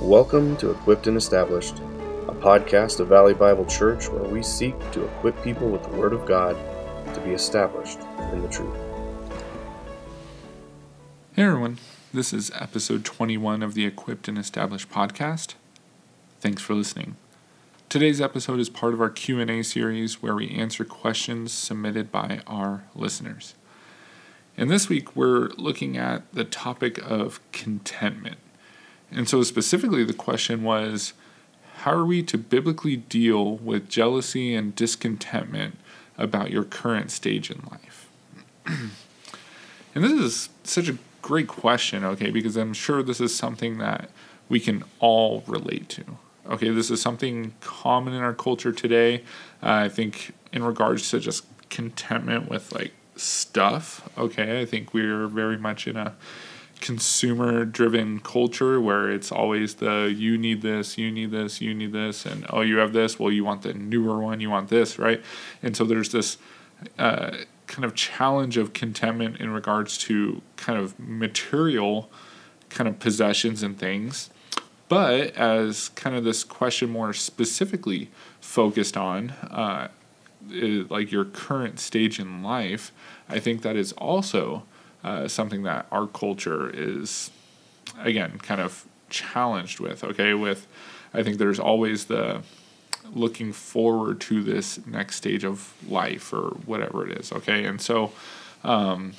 Welcome to Equipped and Established, a podcast of Valley Bible Church where we seek to equip people with the Word of God to be established in the truth. Hey everyone, this is episode 21 of the Equipped and Established podcast. Thanks for listening. Today's episode is part of our Q&A series where we answer questions submitted by our listeners. And this week we're looking at the topic of contentment. And so, specifically, the question was how are we to biblically deal with jealousy and discontentment about your current stage in life? and this is such a great question, okay, because I'm sure this is something that we can all relate to. Okay, this is something common in our culture today. Uh, I think, in regards to just contentment with like stuff, okay, I think we're very much in a consumer driven culture where it's always the you need this, you need this, you need this, and oh, you have this, well, you want the newer one, you want this, right? And so there's this uh, kind of challenge of contentment in regards to kind of material kind of possessions and things. But as kind of this question more specifically focused on, uh, like your current stage in life, I think that is also uh, something that our culture is, again, kind of challenged with. Okay, with I think there's always the looking forward to this next stage of life or whatever it is. Okay, and so, um,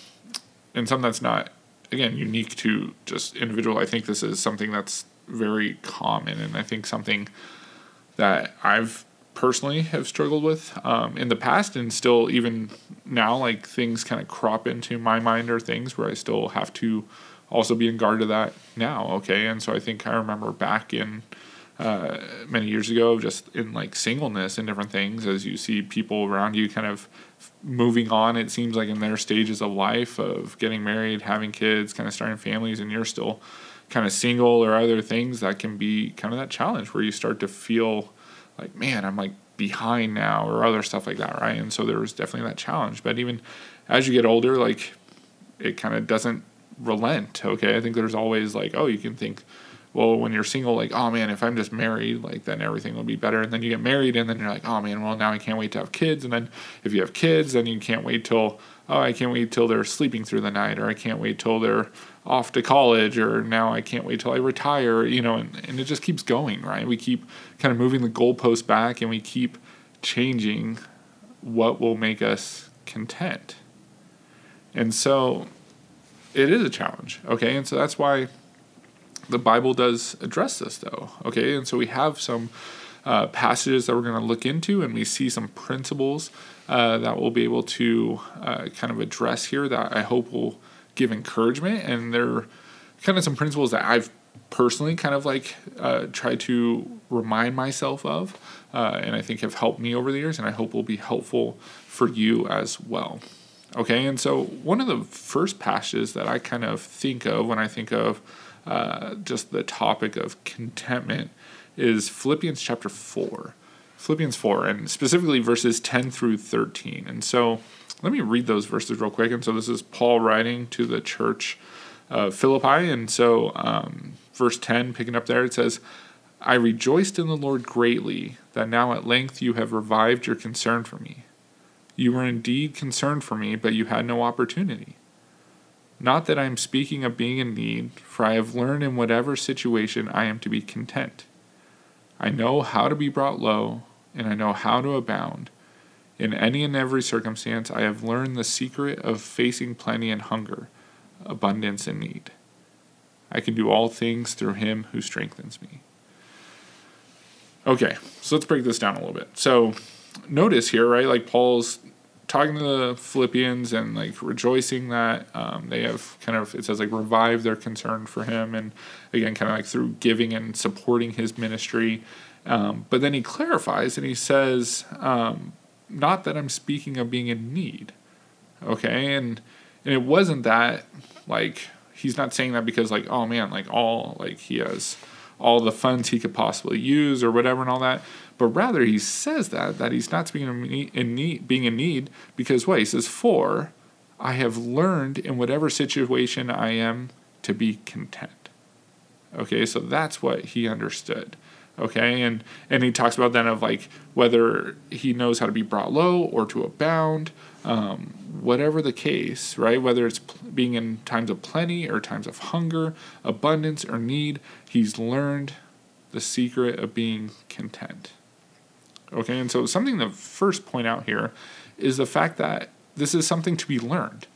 and something that's not again unique to just individual. I think this is something that's very common, and I think something that I've personally have struggled with um, in the past and still even now like things kind of crop into my mind or things where i still have to also be in guard of that now okay? And so i think i remember back in uh, many years ago just in like singleness and different things as you see people around you kind of moving on it seems like in their stages of life of getting married having kids kind of starting families and you're still kind of single or other things that can be kind of that challenge where you start to feel like, man, I'm like behind now or other stuff like that, right? And so there was definitely that challenge. But even as you get older, like it kind of doesn't relent, okay? I think there's always like, oh, you can think, well, when you're single, like, oh man, if I'm just married, like then everything will be better. And then you get married, and then you're like, oh man, well now I can't wait to have kids. And then if you have kids, then you can't wait till, oh, I can't wait till they're sleeping through the night, or I can't wait till they're off to college or now I can't wait till I retire, you know, and, and it just keeps going, right? We keep kind of moving the goalpost back and we keep changing what will make us content. And so it is a challenge, okay? And so that's why the Bible does address this, though, okay? And so we have some uh, passages that we're going to look into and we see some principles uh, that we'll be able to uh, kind of address here that I hope will give encouragement and they're kind of some principles that I've personally kind of like uh, tried to remind myself of uh, and I think have helped me over the years and I hope will be helpful for you as well. Okay, and so one of the first passages that I kind of think of when I think of uh, just the topic of contentment is Philippians chapter 4. Philippians 4, and specifically verses 10 through 13. And so let me read those verses real quick. And so this is Paul writing to the church of Philippi. And so, um, verse 10, picking up there, it says, I rejoiced in the Lord greatly that now at length you have revived your concern for me. You were indeed concerned for me, but you had no opportunity. Not that I am speaking of being in need, for I have learned in whatever situation I am to be content. I know how to be brought low, and I know how to abound. In any and every circumstance, I have learned the secret of facing plenty and hunger, abundance and need. I can do all things through him who strengthens me. Okay, so let's break this down a little bit. So notice here, right, like Paul's talking to the Philippians and like rejoicing that um, they have kind of, it says like revive their concern for him. And again, kind of like through giving and supporting his ministry. Um, but then he clarifies and he says, um, not that I'm speaking of being in need. Okay? And and it wasn't that like he's not saying that because like oh man, like all like he has all the funds he could possibly use or whatever and all that. But rather he says that that he's not speaking in need, being in need because what he says for I have learned in whatever situation I am to be content. Okay, so that's what he understood. Okay, and and he talks about then of like whether he knows how to be brought low or to abound, um, whatever the case, right? Whether it's being in times of plenty or times of hunger, abundance or need, he's learned the secret of being content. Okay, and so something to first point out here is the fact that this is something to be learned.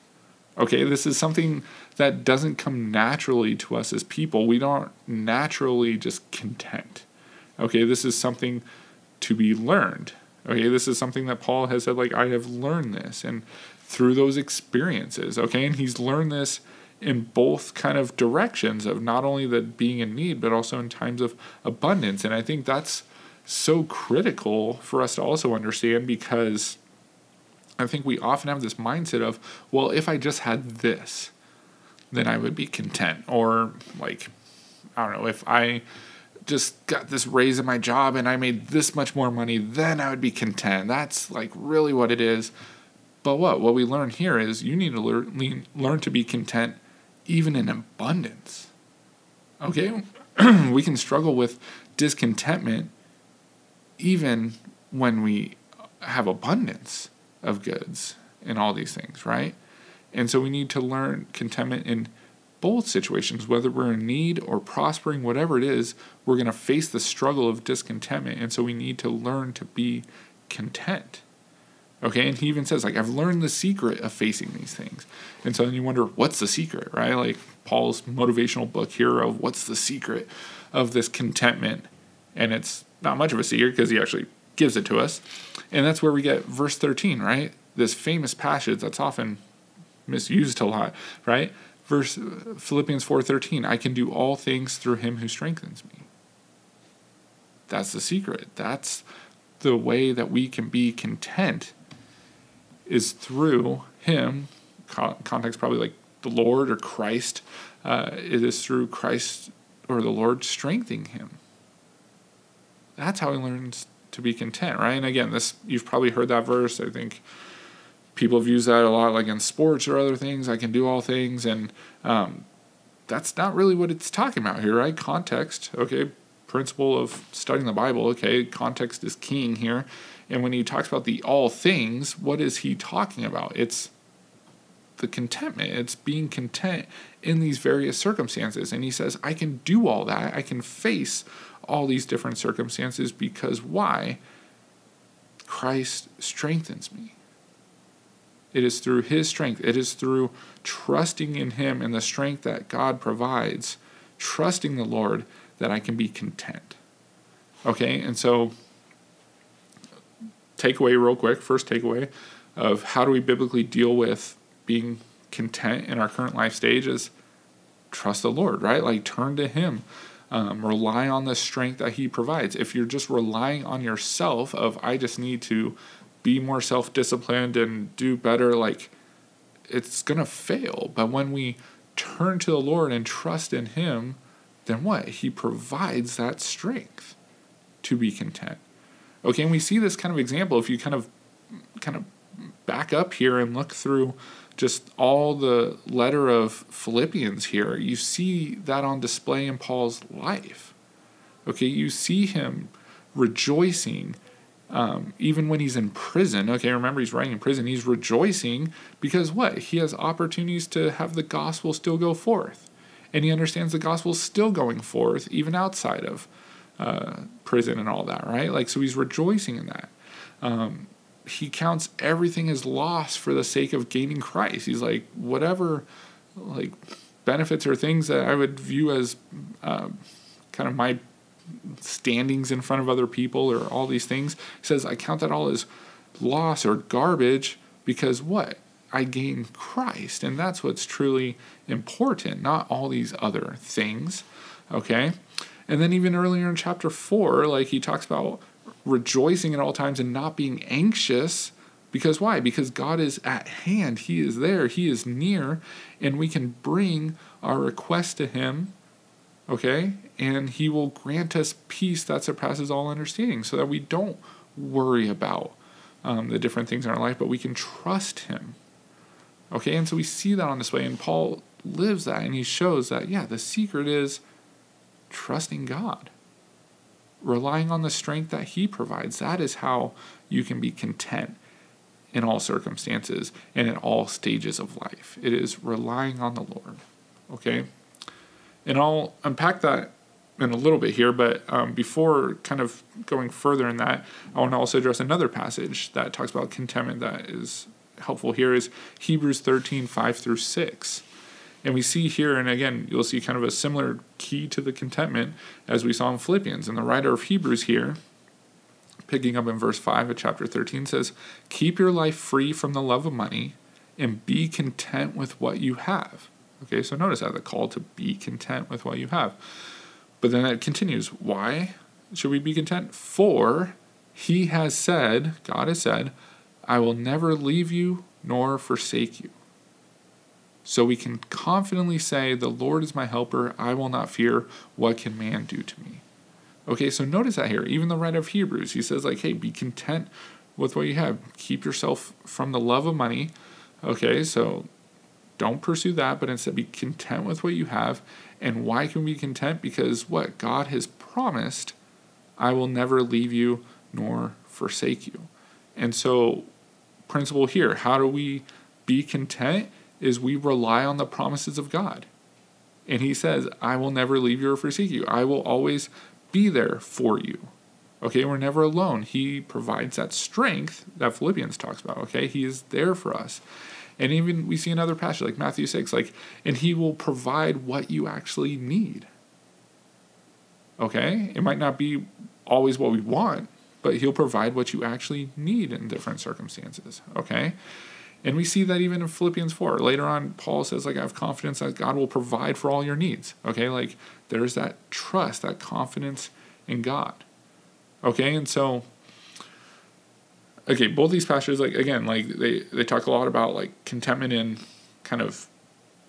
Okay, this is something that doesn't come naturally to us as people. We don't naturally just content. Okay, this is something to be learned. Okay, this is something that Paul has said, like, I have learned this, and through those experiences. Okay, and he's learned this in both kind of directions of not only the being in need, but also in times of abundance. And I think that's so critical for us to also understand because I think we often have this mindset of, well, if I just had this, then I would be content. Or, like, I don't know, if I just got this raise in my job and I made this much more money, then I would be content. That's like really what it is. But what? What we learn here is you need to learn, learn to be content even in abundance. Okay? we can struggle with discontentment even when we have abundance of goods and all these things, right? And so we need to learn contentment in both situations, whether we're in need or prospering, whatever it is, we're going to face the struggle of discontentment. And so we need to learn to be content. Okay, and he even says, like, I've learned the secret of facing these things. And so then you wonder, what's the secret, right? Like Paul's motivational book here of what's the secret of this contentment. And it's not much of a secret because he actually gives it to us. And that's where we get verse 13, right? This famous passage that's often misused a lot, right? Verse Philippians 4:13, I can do all things through him who strengthens me. That's the secret. That's the way that we can be content is through him context probably like the Lord or Christ. Uh, it is through Christ or the Lord strengthening him. That's how he learns to be content, right? And again, this you've probably heard that verse. I think people have used that a lot, like in sports or other things. I can do all things, and um, that's not really what it's talking about here, right? Context, okay. Principle of studying the Bible, okay. Context is king here, and when he talks about the all things, what is he talking about? It's the contentment. It's being content in these various circumstances. And he says, I can do all that. I can face all these different circumstances because why? Christ strengthens me. It is through His strength, it is through trusting in Him and the strength that God provides, trusting the Lord, that I can be content. Okay, and so takeaway, real quick, first takeaway of how do we biblically deal with being content in our current life stage is trust the Lord, right? Like turn to Him um, rely on the strength that he provides. If you're just relying on yourself of i just need to be more self-disciplined and do better like it's to fail. But when we turn to the lord and trust in him then what? He provides that strength to be content. Okay and we see this kind of example. If you kind of kind of back up here and look through just all the letter of Philippians here, you see that on display in Paul's life. Okay, you see him rejoicing um, even when he's in prison. Okay, remember he's writing in prison. He's rejoicing because what? He has opportunities to have the gospel still go forth. And he understands the gospel is still going forth even outside of uh, prison and all that, right? Like, so he's rejoicing in that. Um, he counts everything as loss for the sake of gaining Christ. He's like, whatever, like, benefits or things that I would view as uh, kind of my standings in front of other people or all these things. He says, I count that all as loss or garbage because what? I gain Christ. And that's what's truly important, not all these other things. Okay? And then even earlier in chapter 4, like he talks about rejoicing at all times and not being anxious. Because why? Because God is at hand. He is there. He is near. And we can bring our request to Him, okay? And He will grant us peace that surpasses all understanding so that we don't worry about um, the different things in our life, but we can trust Him. Okay? And so we see that on display. And Paul lives that and he shows that, yeah, the secret is trusting God, relying on the strength that He provides. That is how you can be content in all circumstances and in all stages of life. It is relying on the Lord. Okay? And I'll unpack that in a little bit here, but um, before kind of going further in that, I want to also address another passage that talks about contentment that is helpful here is Hebrews 13, 5 through 6. And we see here, and again, you'll see kind of a similar key to the contentment as we saw in Philippians. And the writer of Hebrews here, picking up in verse 5 of chapter 13, says, Keep your life free from the love of money and be content with what you have. Okay, so notice that the call to be content with what you have. But then it continues, Why should we be content? For he has said, God has said, I will never leave you nor forsake you. So we can confidently say, The Lord is my helper. I will not fear. What can man do to me? Okay, so notice that here. Even the writer of Hebrews, he says, like, hey, be content with what you have. Keep yourself from the love of money. Okay, so don't pursue that, but instead be content with what you have. And why can we be content? Because what? God has promised, I will never leave you nor forsake you. And so, principle here, how do we be content? Is we rely on the promises of God. And he says, I will never leave you or forsake you. I will always be there for you. Okay, we're never alone. He provides that strength that Philippians talks about. Okay, he is there for us. And even we see another passage like Matthew 6, like, and he will provide what you actually need. Okay, it might not be always what we want, but he'll provide what you actually need in different circumstances. Okay, and we see that even in Philippians 4. Later on, Paul says, like, I have confidence that God will provide for all your needs. Okay, like there's that trust, that confidence in God. Okay, and so okay, both these passages, like again, like they, they talk a lot about like contentment in kind of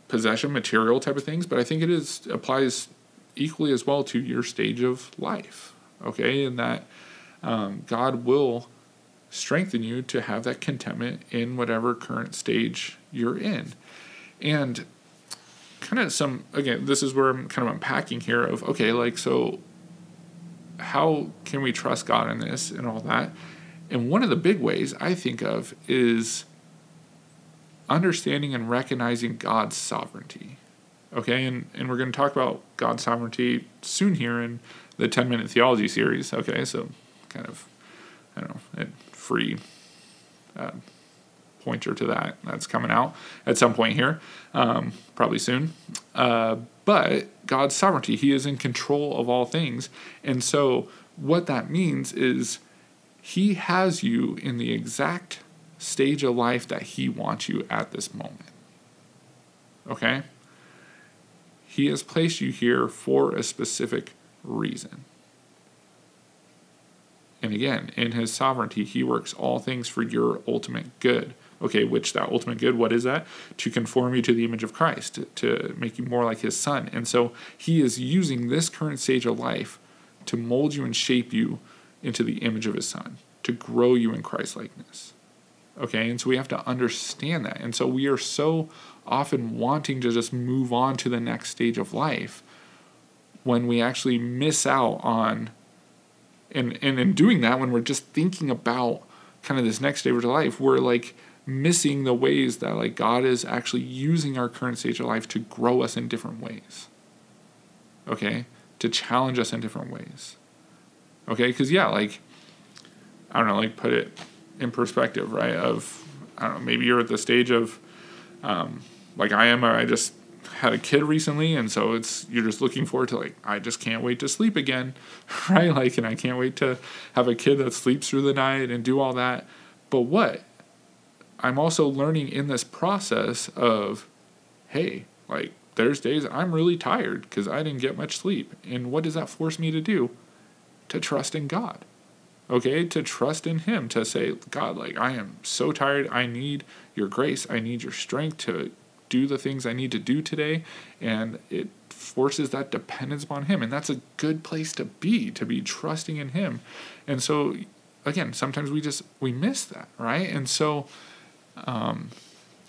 possession, material type of things, but I think it is applies equally as well to your stage of life. Okay, and that um, God will strengthen you to have that contentment in whatever current stage you're in. And kind of some, again, this is where I'm kind of unpacking here of, okay, like, so how can we trust God in this and all that? And one of the big ways I think of is understanding and recognizing God's sovereignty. Okay, and, and we're going to talk about God's sovereignty soon here in the 10 minute theology series. Okay, so kind of, I don't know, it free uh, pointer to that. That's coming out at some point here, um, probably soon. Uh, but God's sovereignty, He is in control of all things. And so, what that means is He has you in the exact stage of life that He wants you at this moment. Okay? He has placed you here for a specific reason. And again, in his sovereignty, he works all things for your ultimate good. Okay, which that ultimate good, what is that? To conform you to the image of Christ, to, make you more like his son. And so he is using this current stage of life to mold you and shape you into the image of his son, to grow you in Christ likeness. Okay, and so we have to understand that. And so we are so often wanting to just move on to the next stage of life when we actually miss out on and and in doing that when we're just thinking about kind of this next stage of life we're like missing the ways that like god is actually using our current stage of life to grow us in different ways. Okay? To challenge us in different ways. Okay? Because yeah like i don't know like put it in perspective right of i don't know maybe you're at the stage of um, like i am or i just had a kid recently and so it's you're just looking forward to like I just can't wait to sleep again right? Like and I can't wait to have a kid that sleeps through the night and do all that. But what I'm also learning in this process of hey like there's days I'm really tired because I didn't get much sleep. And what does that force me to do? To trust in God okay? To trust in him to say God like I am so tired. I need your grace. I need your strength to do the things I need to do today. And it forces that dependence upon Him. And that's a good place to be, to be trusting in Him. And so, again, sometimes we just, we miss that, right? And so, um,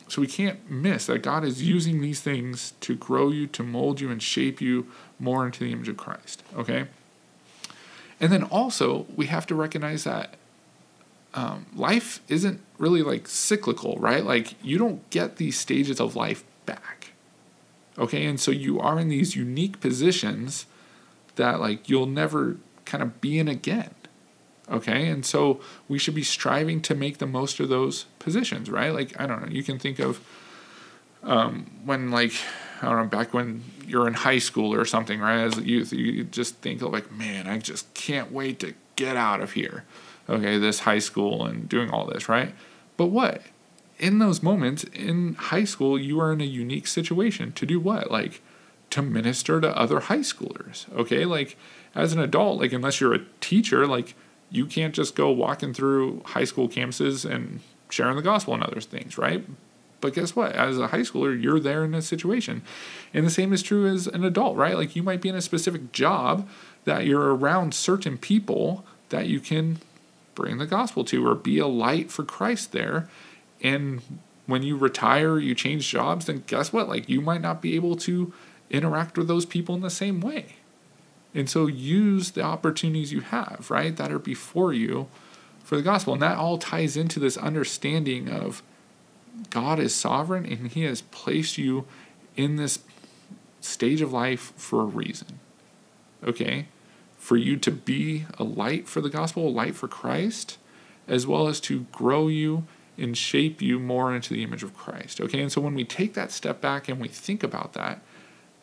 so we can't miss that God is using these things to grow you, to mold you, and shape you more into the image of Christ. Okay? And then also, we have to recognize that um, life isn't really like cyclical, right? Like, you don't get these stages of life back. Okay? And so you are in these unique positions that, like, you'll never kind of be in again. Okay? And so we should be striving to make the most of those positions, right? Like, I don't know, you can think of um, when, like, I don't know, back when you're in high school or something, right? As a youth, you just think of like, man, I just can't wait to get out of here. Okay, this high school and doing all this, right? But what? In those moments in high school, you are in a unique situation to do what? Like to minister to other high schoolers. Okay, like as an adult, like unless you're a teacher, like you can't just go walking through high school campuses and sharing the gospel and other things, right? But guess what? As a high schooler, you're there in a situation. And the same is true as an adult, right? Like you might be in a specific job that you're around certain people that you can bring the gospel to or be a light for Christ there. And when you retire, you change jobs, then guess what? Like you might not be able to interact with those people in the same way. And so use the opportunities you have, right, that are before you for the gospel. And that all ties into this understanding of God is sovereign and He has placed you in this stage of life for a reason. Okay? For you to be a light for the gospel, a light for Christ, as well as to grow you and shape you more into the image of Christ. Okay? And so when we take that step back and we think about that,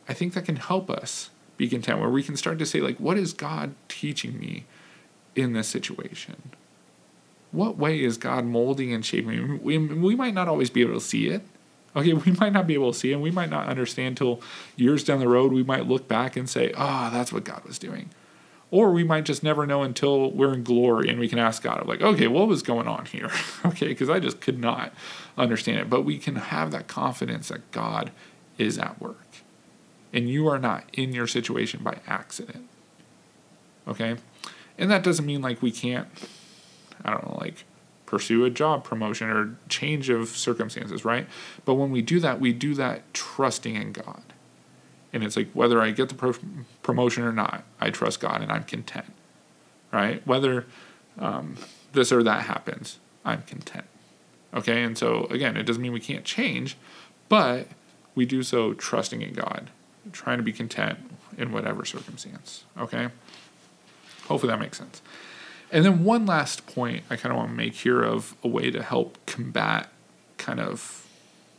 I think that can help us be content, where we can start to say, like, what is God teaching me in this situation? what way is God molding and shaping? We, we might not always be able to see it. Okay, we might not be able to see. And we might not understand till years down the road. We might look back and say, "Ah, oh, that's what God was doing," or we might just never know until we're in glory and we can ask God, like, "Okay, what was going on here?" okay, because I just could not understand it. But we can have that confidence that God is at work, and you are not in your situation by accident. Okay, and that doesn't mean like we can't I don't know, like pursue a job promotion or change of circumstances, right? But when we do that, we do that trusting in God. And it's like whether I get the pro- promotion or not, I trust God and I'm content, right? Whether um, this or that happens, I'm content. Okay, and so again, it doesn't mean we can't change, but we do so trusting in God, trying to be content in whatever circumstance. Okay, hopefully that makes sense. And then one last point I kind of want to make here of a way to help combat kind of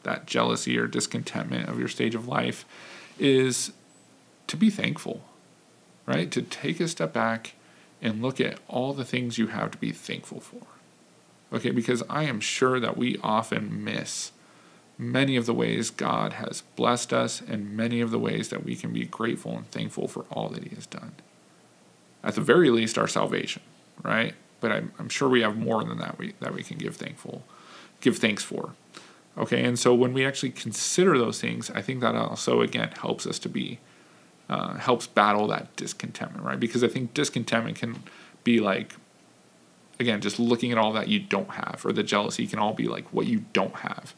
that jealousy or discontentment of your stage of life is to be thankful, right? To take a step back and look at all the things you have to be thankful for. Okay, because I am sure that we often miss many of the ways God has blessed us and many of the ways that we can be grateful and thankful for all that He has done. At the very least, our salvation right? But I'm, I'm sure we have more than that we that we can give thankful, give thanks for. Okay, and so when we actually consider those things, I think that also again helps us to be uh, helps battle that discontentment, right? Because I think discontentment can be like again just looking at all that you don't have, or the jealousy can all be like what you don't have,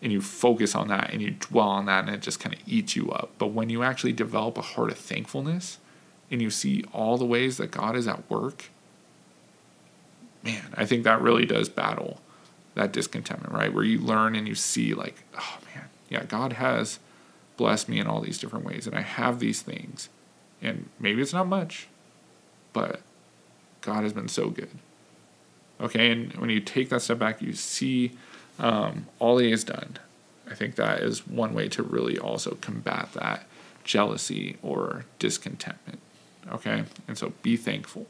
and you focus on that and you dwell on that, and it just kind of eats you up. But when you actually develop a heart of thankfulness, and you see all the ways that God is at work, man, I think that really does battle that discontentment, right? Where you learn and you see, like, oh man, yeah, God has blessed me in all these different ways, and I have these things. And maybe it's not much, but God has been so good. Okay, and when you take that step back, you see um, all He has done. I think that is one way to really also combat that jealousy or discontentment. Okay? And so be thankful.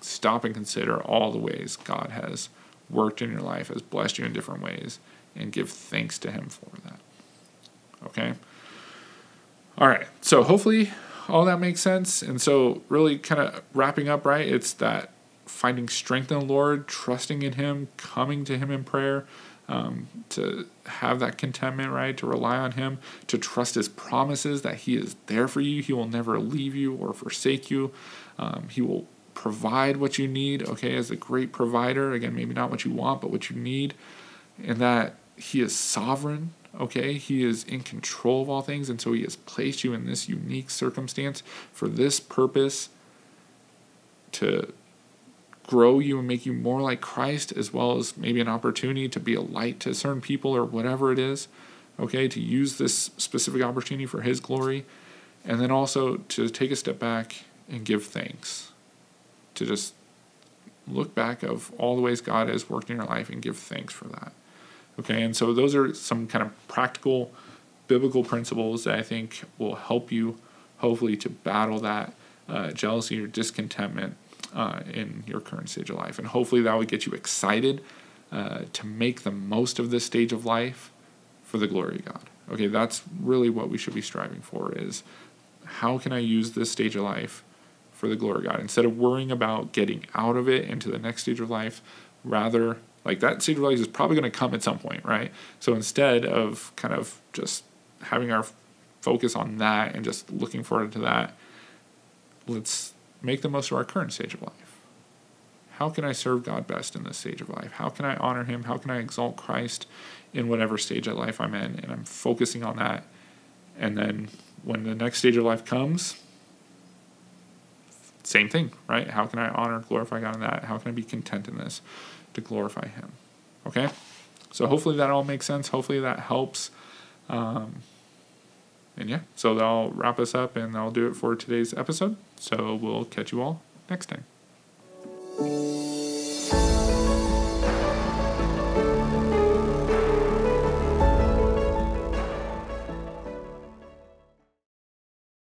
Stop and consider all the ways God has worked in your life, has blessed you in different ways, and give thanks to Him for that. Okay? All right. So hopefully all that makes sense. And so, really, kind of wrapping up, right? It's that finding strength in the Lord, trusting in Him, coming to Him in prayer, um, to have that contentment, right? To rely on Him, to trust His promises that He is there for you. He will never leave you or forsake you. Um, he will provide what you need, okay, as a great provider. Again, maybe not what you want, but what you need. and that He is sovereign. Okay, He is in control of all things, and so He has placed you in this unique circumstance for this purpose to grow you and make you more like Christ, as well as maybe an opportunity to be a light to certain people or whatever it is. Okay, to use this specific opportunity for His glory, and then also to take a step back and give thanks. To just look back of all the ways God has worked in your life and give thanks for that. Okay, and so those are some kind of practical biblical principles that I think will help you, hopefully, to battle that uh, jealousy or discontentment uh, in your current stage of life. And hopefully, that would get you excited uh, to make the most of this stage of life for the glory of God. Okay, that's really what we should be striving for is how can I use this stage of life for the glory of God? Instead of worrying about getting out of it into the next stage of life, rather like that stage of life is probably going to come at some point, right? So instead of kind of just having our focus on that and just looking forward to that, let's make the most of our current stage of life. How can I serve God best in this stage of life? How can I honor Him? How can I exalt Christ in whatever stage of life I'm in? And I'm focusing on that. And then when the next stage of life comes, same thing, right? How can I honor, glorify God in that? How can I be content in this to glorify Him? Okay? So hopefully that all makes sense. Hopefully that helps. Um, and yeah, so that'll wrap us up and I'll do it for today's episode. So we'll catch you all next time.